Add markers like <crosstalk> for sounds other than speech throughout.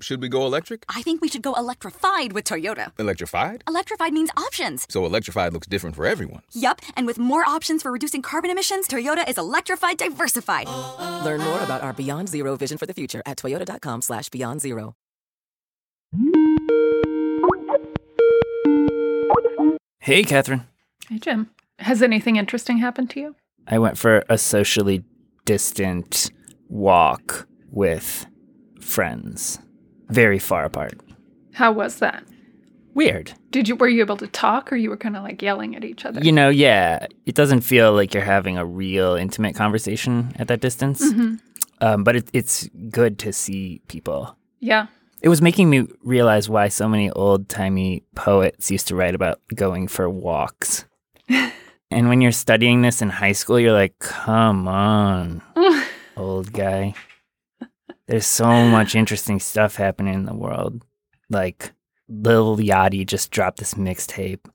Should we go electric? I think we should go electrified with Toyota. Electrified? Electrified means options. So electrified looks different for everyone. Yup, and with more options for reducing carbon emissions, Toyota is electrified diversified. Learn more about our Beyond Zero vision for the future at toyota.com slash beyond zero. Hey, Katherine. Hey, Jim. Has anything interesting happened to you? I went for a socially distant walk with friends, very far apart. How was that? Weird. Did you were you able to talk or you were kind of like yelling at each other? You know, yeah, it doesn't feel like you're having a real intimate conversation at that distance. Um, but it, it's good to see people. Yeah. It was making me realize why so many old timey poets used to write about going for walks. <laughs> and when you're studying this in high school, you're like, come on, <laughs> old guy. There's so much interesting stuff happening in the world. Like Lil Yachty just dropped this mixtape,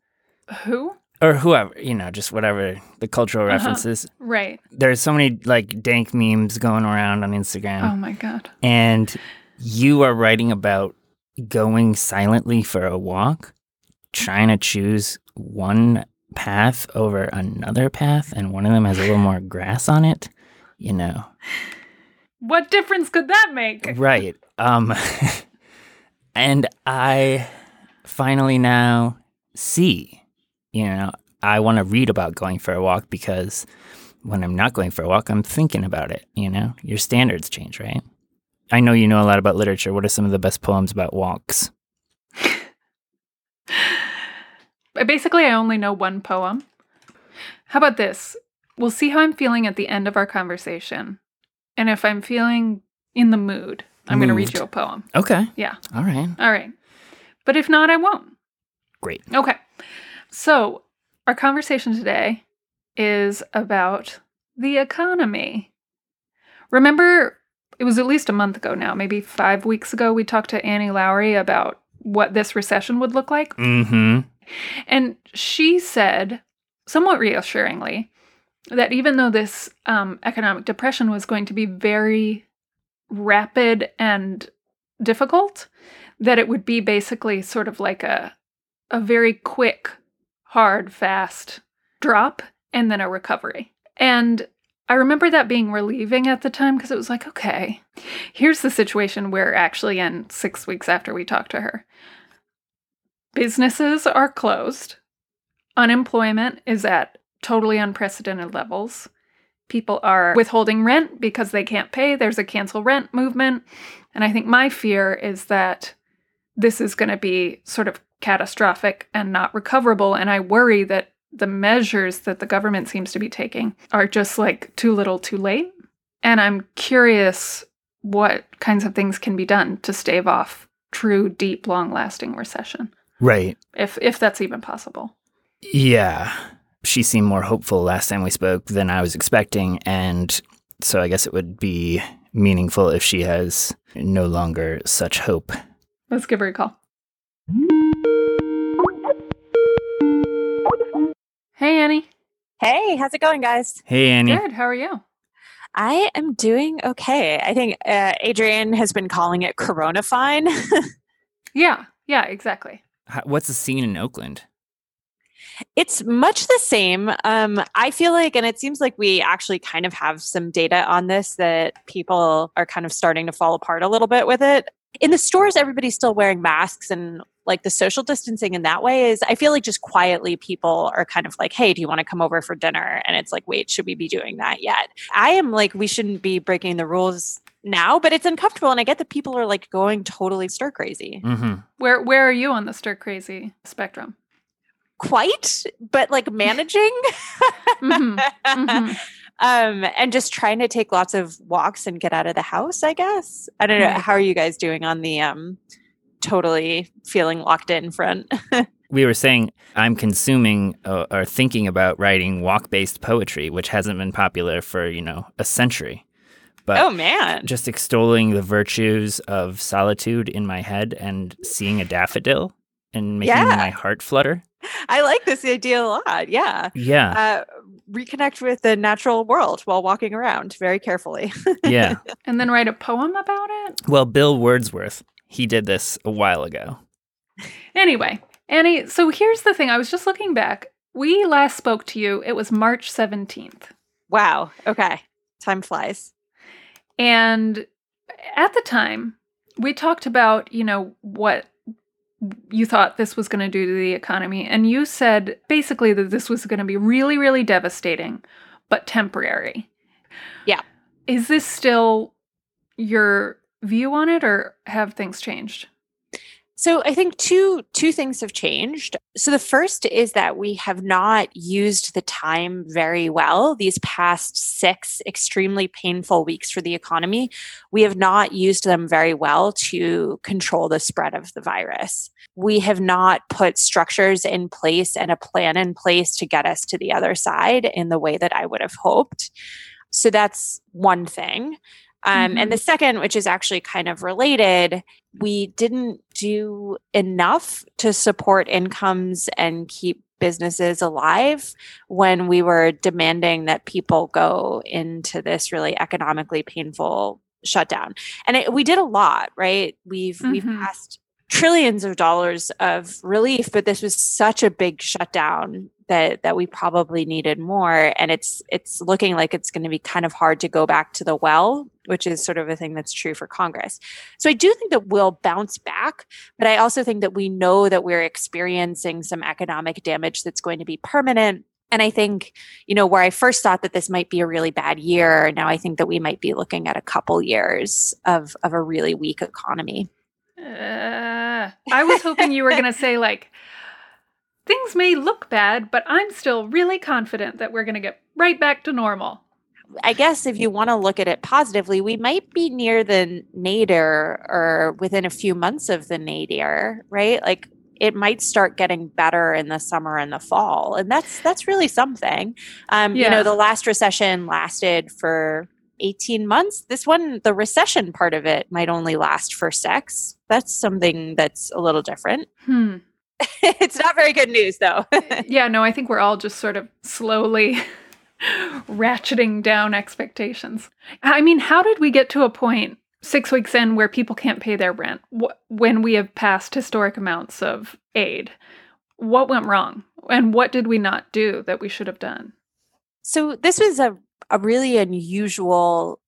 Who? or whoever, you know, just whatever the cultural uh-huh. references. Right. There's so many like dank memes going around on Instagram Oh my god. and you are writing about going silently for a walk, trying to choose one path over another path, and one of them has a little more grass on it, you know. What difference could that make? Right. Um <laughs> and I finally now see, you know, I want to read about going for a walk because when I'm not going for a walk, I'm thinking about it, you know. Your standards change, right? I know you know a lot about literature. What are some of the best poems about walks? Basically, I only know one poem. How about this? We'll see how I'm feeling at the end of our conversation. And if I'm feeling in the mood, I'm going to read you a poem. Okay. Yeah. All right. All right. But if not, I won't. Great. Okay. So, our conversation today is about the economy. Remember, it was at least a month ago now, maybe five weeks ago, we talked to Annie Lowrey about what this recession would look like. Mm-hmm. And she said, somewhat reassuringly, that even though this um, economic depression was going to be very rapid and difficult, that it would be basically sort of like a a very quick, hard, fast drop and then a recovery. And I remember that being relieving at the time because it was like, okay, here's the situation we're actually in six weeks after we talked to her. Businesses are closed. Unemployment is at totally unprecedented levels. People are withholding rent because they can't pay. There's a cancel rent movement. And I think my fear is that this is going to be sort of catastrophic and not recoverable. And I worry that the measures that the government seems to be taking are just like too little too late. And I'm curious what kinds of things can be done to stave off true, deep, long lasting recession, Right. if, if that's even possible. Yeah. She seemed more hopeful last time we spoke than I was expecting. And so I guess it would be meaningful if she has no longer such hope. Let's give her a call. Hey, Annie. Hey, how's it going, guys? Hey, Annie. Good. How are you? I am doing okay. I think uh, Adrian has been calling it Corona fine. <laughs> Yeah. Yeah, exactly. How- What's the scene in Oakland? It's much the same. Um, I feel like, and it seems like we actually kind of have some data on this that people are kind of starting to fall apart a little bit with it. In the stores, everybody's still wearing masks and like the social distancing in that way is I feel like just quietly people are kind of like, hey, do you want to come over for dinner? And it's like, wait, should we be doing that yet? I am like, we shouldn't be breaking the rules now, but it's uncomfortable. And I get that people are like going totally stir crazy. Mm-hmm. Where where are you on the stir crazy spectrum? Quite, but like managing. Mhm, mhm. um and just trying to take lots of walks and get out of the house i guess i don't know Right. how are you guys doing on the um totally feeling locked in front <laughs> We were saying I'm consuming uh, or thinking about writing walk based poetry, which hasn't been popular for, you know, a century. But oh man just extolling the virtues of solitude in my head and seeing a daffodil and making Yeah. my heart flutter. I like this idea a lot yeah Yeah. uh reconnect with the natural world while walking around very carefully Yeah. <laughs> And then write a poem about it? Well, Bill Wordsworth, he did this a while ago. Anyway, Annie, so here's the thing. I was just looking back. We last spoke to you, it was March 17th. Wow. Okay. Time flies. And at the time, we talked about, you know, what you thought this was going to do to the economy. And you said basically that this was going to be really, really devastating, but temporary. Yeah. Is this still your view on it, or have things changed? So I think two two things have changed. So the first is that we have not used the time very well these past 6 extremely painful weeks for the economy. We have not used them very well to control the spread of the virus. We have not put structures in place and a plan in place to get us to the other side in the way that I would have hoped. So that's one thing. Um, Mhm. And the second, which is actually kind of related, we didn't do enough to support incomes and keep businesses alive when we were demanding that people go into this really economically painful shutdown. And it, we did a lot, right? We've we've Mhm. passed trillions of dollars of relief, but this was such a big shutdown that that we probably needed more and it's it's looking like it's going to be kind of hard to go back to the well which is sort of a thing that's true for congress. So i do think that we'll bounce back but i also think that we know that we're experiencing some economic damage that's going to be permanent. And i think you know where i first thought that this might be a really bad year now i think that we might be looking at a couple years of of a really weak economy. Uh, I was hoping you were going to say, like, things may look bad, but I'm still really confident that we're going to get right back to normal. I guess if you want to look at it positively, we might be near the nadir or within a few months of the nadir, right? Like it might start getting better in the summer and the fall. And that's that's really something. Um, you know, the last recession lasted for 18 months. This one, the recession part of it might only last for six. That's something that's a little different. Hmm. <laughs> it's not very good news though. <laughs> Yeah, no, I think we're all just sort of slowly <laughs> ratcheting down expectations. I mean, how did we get to a point six weeks in where people can't pay their rent when we have passed historic amounts of aid? What went wrong? And what did we not do that we should have done? So this was a, a really unusual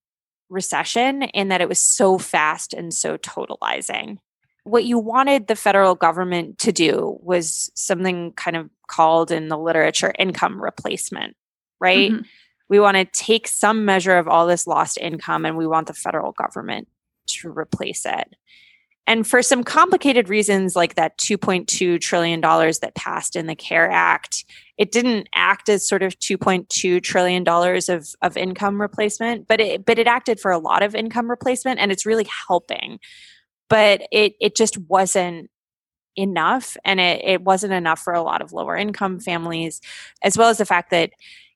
recession in that it was so fast and so totalizing. What you wanted the federal government to do was something kind of called in the literature income replacement, right? Mhm. We want to take some measure of all this lost income and we want the federal government to replace it. And for some complicated reasons, like that $2.2 trillion that passed in the CARE Act, it didn't act as sort of $2.2 trillion of, of income replacement, but it, but it acted for a lot of income replacement and it's really helping. But it, it just wasn't enough and it, it wasn't enough for a lot of lower income families, as well as the fact that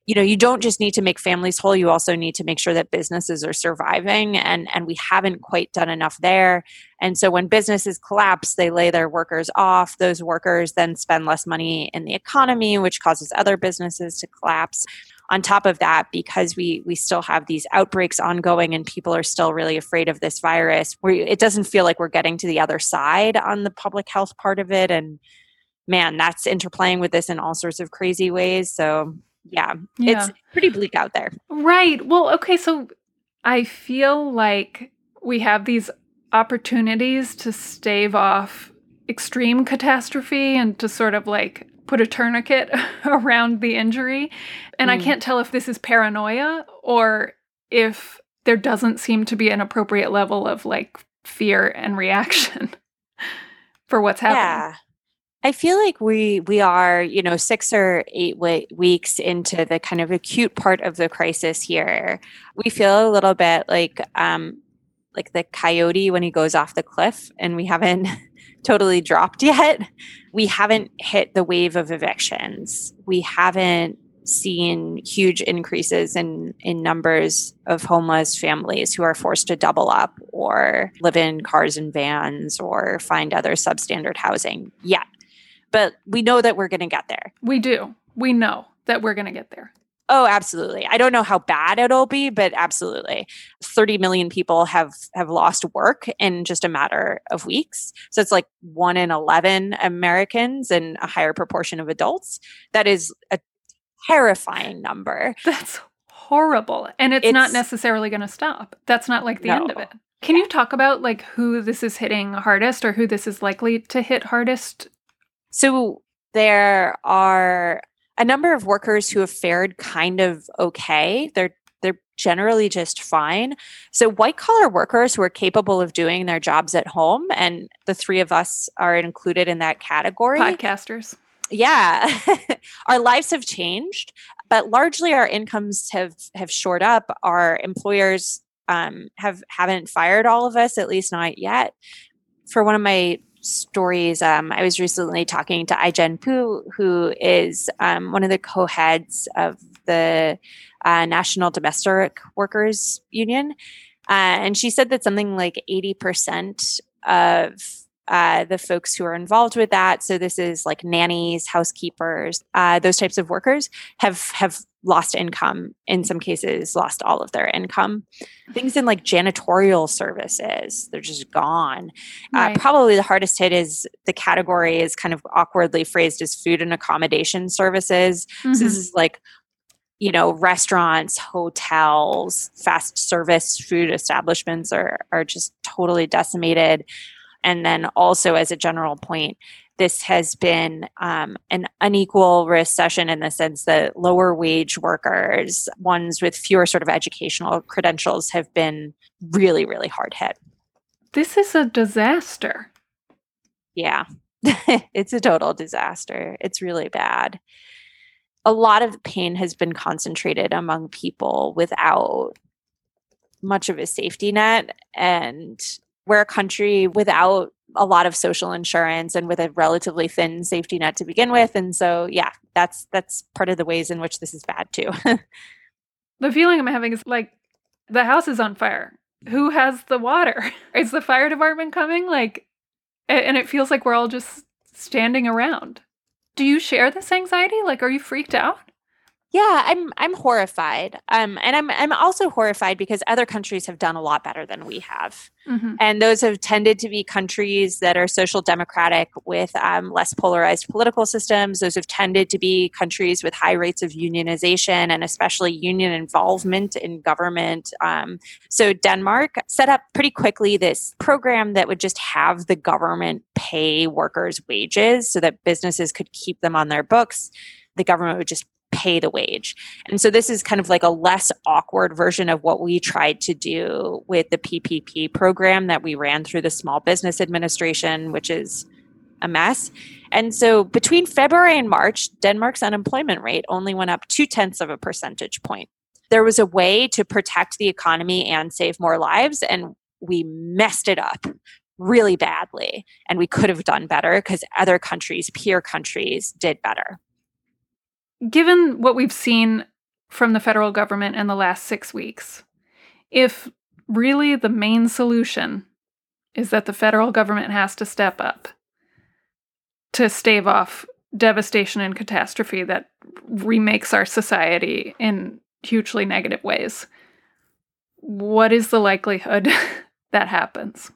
you know you don't just need to make families whole you also need to make sure that businesses are surviving and and we haven't quite done enough there. And so when businesses collapse they lay their workers off those workers then spend less money in the economy which causes other businesses to collapse on top of that because we we still have these outbreaks ongoing and people are still really afraid of this virus where it doesn't feel like we're getting to the other side on the public health part of it and man that's interplaying with this in all sorts of crazy ways so yeah, Yeah. it's pretty bleak out there. Right. Well, okay, so I feel like we have these opportunities to stave off extreme catastrophe and to sort of like put a tourniquet <laughs> around the injury. And I Mm. can't tell if this is paranoia or if there doesn't seem to be an appropriate level of like fear and reaction <laughs> for what's happening. Yeah. I feel like we we are, you know, 6 or 8 we- weeks into the kind of acute part of the crisis here. We feel a little bit like um like the coyote when he goes off the cliff and we haven't <laughs> totally dropped <laughs> yet. We haven't hit the wave of evictions. We haven't seen huge increases in in numbers of homeless families who are forced to double up or live in cars and vans or find other substandard housing yet. But we know that we're going to get there. We do. We know that we're going to get there. Oh, absolutely. I don't know how bad it'll be, but absolutely. 30 million people have have lost work in just a matter of weeks. So it's like 1 in 11 Americans and a higher proportion of adults. That is a terrifying number. That's horrible. And it's, not necessarily going to stop. That's not like the end of it. Can you talk about like who this is hitting hardest or who this is likely to hit hardest? So there are a number of workers who have fared kind of okay. They're they're generally just fine. So white collar workers who are capable of doing their jobs at home and the three of us are included in that category. Podcasters. yeah <laughs> our lives have changed but largely our incomes have have shored up our employers um, have haven't fired all of us at least not yet for one of my stories. Um, i was recently talking to Ai-jen Poo who is um, one of the co-heads of the uh, national domestic workers union. Uh, and she said that something like 80% of uh, the folks who are involved with that. So this is like nannies, housekeepers, uh, those types of workers have have lost income. In some cases, lost all of their income. Things in like janitorial services, they're just gone. Right. Uh, probably the hardest hit is the category is kind of awkwardly phrased as food and accommodation services. So Mhm. this is like you know restaurants hotels fast service food establishments are are just totally decimated and then also as a general point this has been um, an unequal recession in the sense that lower wage workers ones with fewer sort of educational credentials have been really really hard hit. This is a disaster. yeah. <laughs> It's a total disaster. It's really bad. A lot of the pain has been concentrated among people without much of a safety net and we're a country without a lot of social insurance and with a relatively thin safety net to begin with and so yeah that's that's part of the ways in which this is bad too <laughs> The feeling I'm having is like the house is on fire. Who has the water? <laughs> Is the fire department coming? Like, and it feels like we're all just standing around. Do you share this anxiety? Like, are you freaked out? Yeah, I'm I'm horrified. Um, and I'm I'm also horrified because other countries have done a lot better than we have, Mm-hmm. and those have tended to be countries that are social democratic with um, less polarized political systems. Those have tended to be countries with high rates of unionization and especially union involvement in government. Um, so Denmark set up pretty quickly this program that would just have the government pay workers' wages so that businesses could keep them on their books. The government would just pay the wage. And so this is kind of like a less awkward version of what we tried to do with the PPP program that we ran through the Small Business Administration, which is a mess. And so between February and March, Denmark's unemployment rate only went up two tenths of a percentage point. There was a way to protect the economy and save more lives, and we messed it up really badly. And we could have done better because other countries, peer countries, did better. Given what we've seen from the federal government in the last six weeks, if really the main solution is that the federal government has to step up to stave off devastation and catastrophe that remakes our society in hugely negative ways, what is the likelihood <laughs> that happens?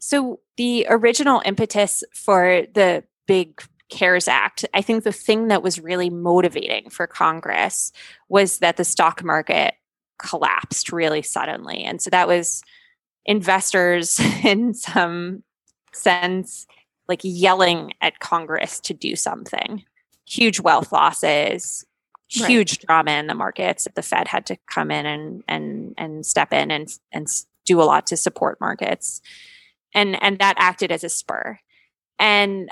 So, the original impetus for the big CARES Act, I think the thing that was really motivating for Congress was that the stock market collapsed really suddenly. And so that was investors, <laughs> in some sense, like yelling at Congress to do something. Huge wealth losses, Right. huge drama in the markets. That the Fed had to come in and and and step in and and do a lot to support markets and and that acted as a spur and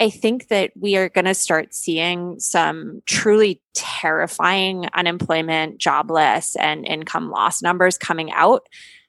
i think that we are going to start seeing some truly terrifying unemployment jobless and income loss numbers coming out.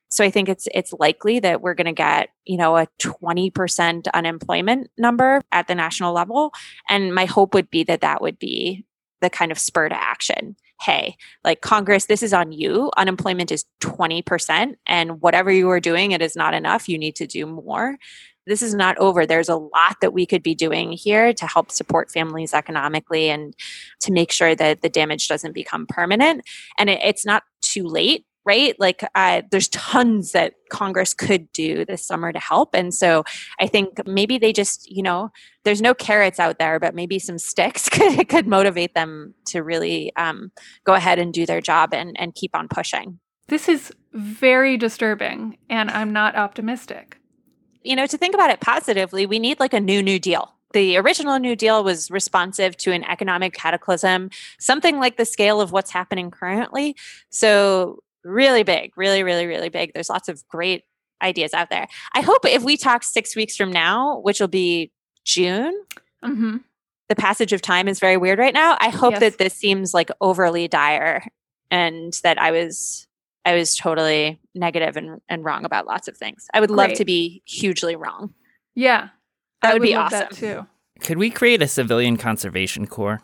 So i think it's it's likely that we're going to get you know a 20% unemployment number at the national level. And my hope would be that that would be the kind of spur to action hey, like Congress, this is on you. Unemployment is 20%, and whatever you are doing, it is not enough. You need to do more. This is not over. There's a lot that we could be doing here to help support families economically and to make sure that the damage doesn't become permanent. And it, it's not too late right? Like uh, there's tons that Congress could do this summer to help. And so I think maybe they just, you know, there's no carrots out there, but maybe some sticks <laughs> could, could motivate them to really um, go ahead and do their job and, and keep on pushing. This is very disturbing, and I'm not optimistic. You know, to think about it positively, we need like a new New Deal the original New Deal was responsive to an economic cataclysm, something like the scale of what's happening currently. So really big, really, really, really big. There's lots of great ideas out there. I hope if we talk six weeks from now, which will be June, mm-hmm. the passage of time is very weird right now. I hope yes. that this seems like overly dire and that I was I was totally negative and, and wrong about lots of things. I would great. love to be hugely wrong. Yeah. That would, would be awesome. too. Could we create a civilian conservation corps?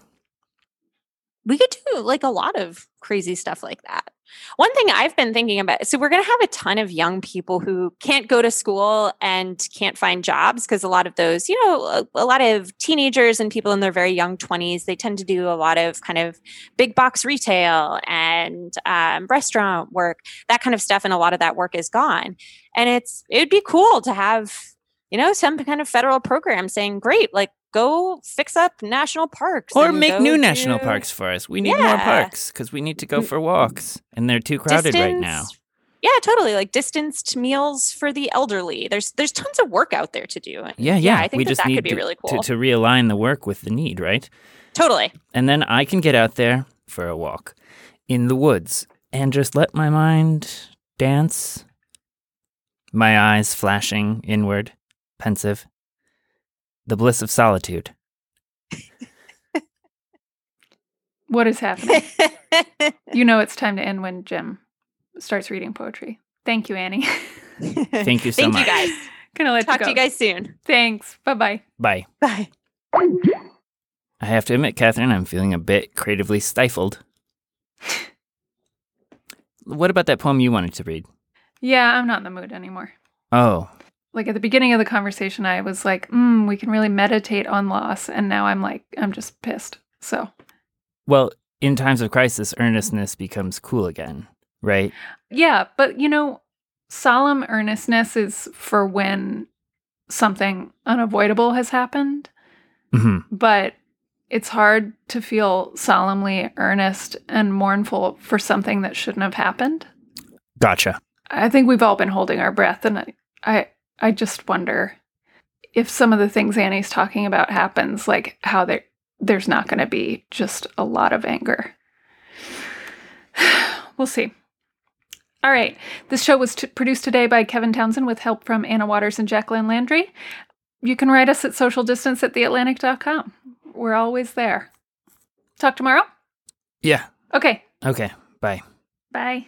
We could do like a lot of crazy stuff like that. One thing I've been thinking about so, we're going to have a ton of young people who can't go to school and can't find jobs because a lot of those, you know, a, a, lot of teenagers and people in their very young 20s, they tend to do a lot of kind of big box retail and um, restaurant work, that kind of stuff. And a lot of that work is gone. And it's, it would be cool to have, you know, some kind of federal program saying, great, like go fix up national parks or make new to... national parks for us. We need yeah. more parks because we need to go for walks, and they're too crowded Distance, right now. Yeah, totally. Like distanced meals for the elderly. There's there's tons of work out there to do. Yeah, yeah. yeah I think we that, just that need could be to, really cool to, to realign the work with the need, right? Totally. And then I can get out there for a walk in the woods and just let my mind dance. My eyes flashing inward, pensive the bliss of solitude. what is happening? <laughs> you know it's time to end when Jim starts reading poetry. Thank you, Annie. <laughs> Thank you so Thank much. Thank you guys. Gonna let talk you to you guys soon. Thanks. Bye-bye. Bye. Bye. I have to admit, Katherine, I'm feeling a bit creatively stifled. <laughs> what about that poem you wanted to read? Yeah, I'm not in the mood anymore. Oh, like at the beginning of the conversation, I was like, mm, we can really meditate on loss. And now I'm like, I'm just pissed. So, well, in times of crisis, earnestness becomes cool again, right? Yeah. But, you know, solemn earnestness is for when something unavoidable has happened. Mm-hmm. But it's hard to feel solemnly earnest and mournful for something that shouldn't have happened. Gotcha. I think we've all been holding our breath, and I, I, I just wonder if some of the things Annie's talking about happens, like how there there's not going to be just a lot of anger. <sighs> we'll see. All right. This show was t- produced today by Kevin Townsend with help from Anna Waters and Jacqueline Landry. You can write us at social distance at theatlantic.com. We're always there. Talk tomorrow? Yeah. Okay. Okay. Bye. Bye.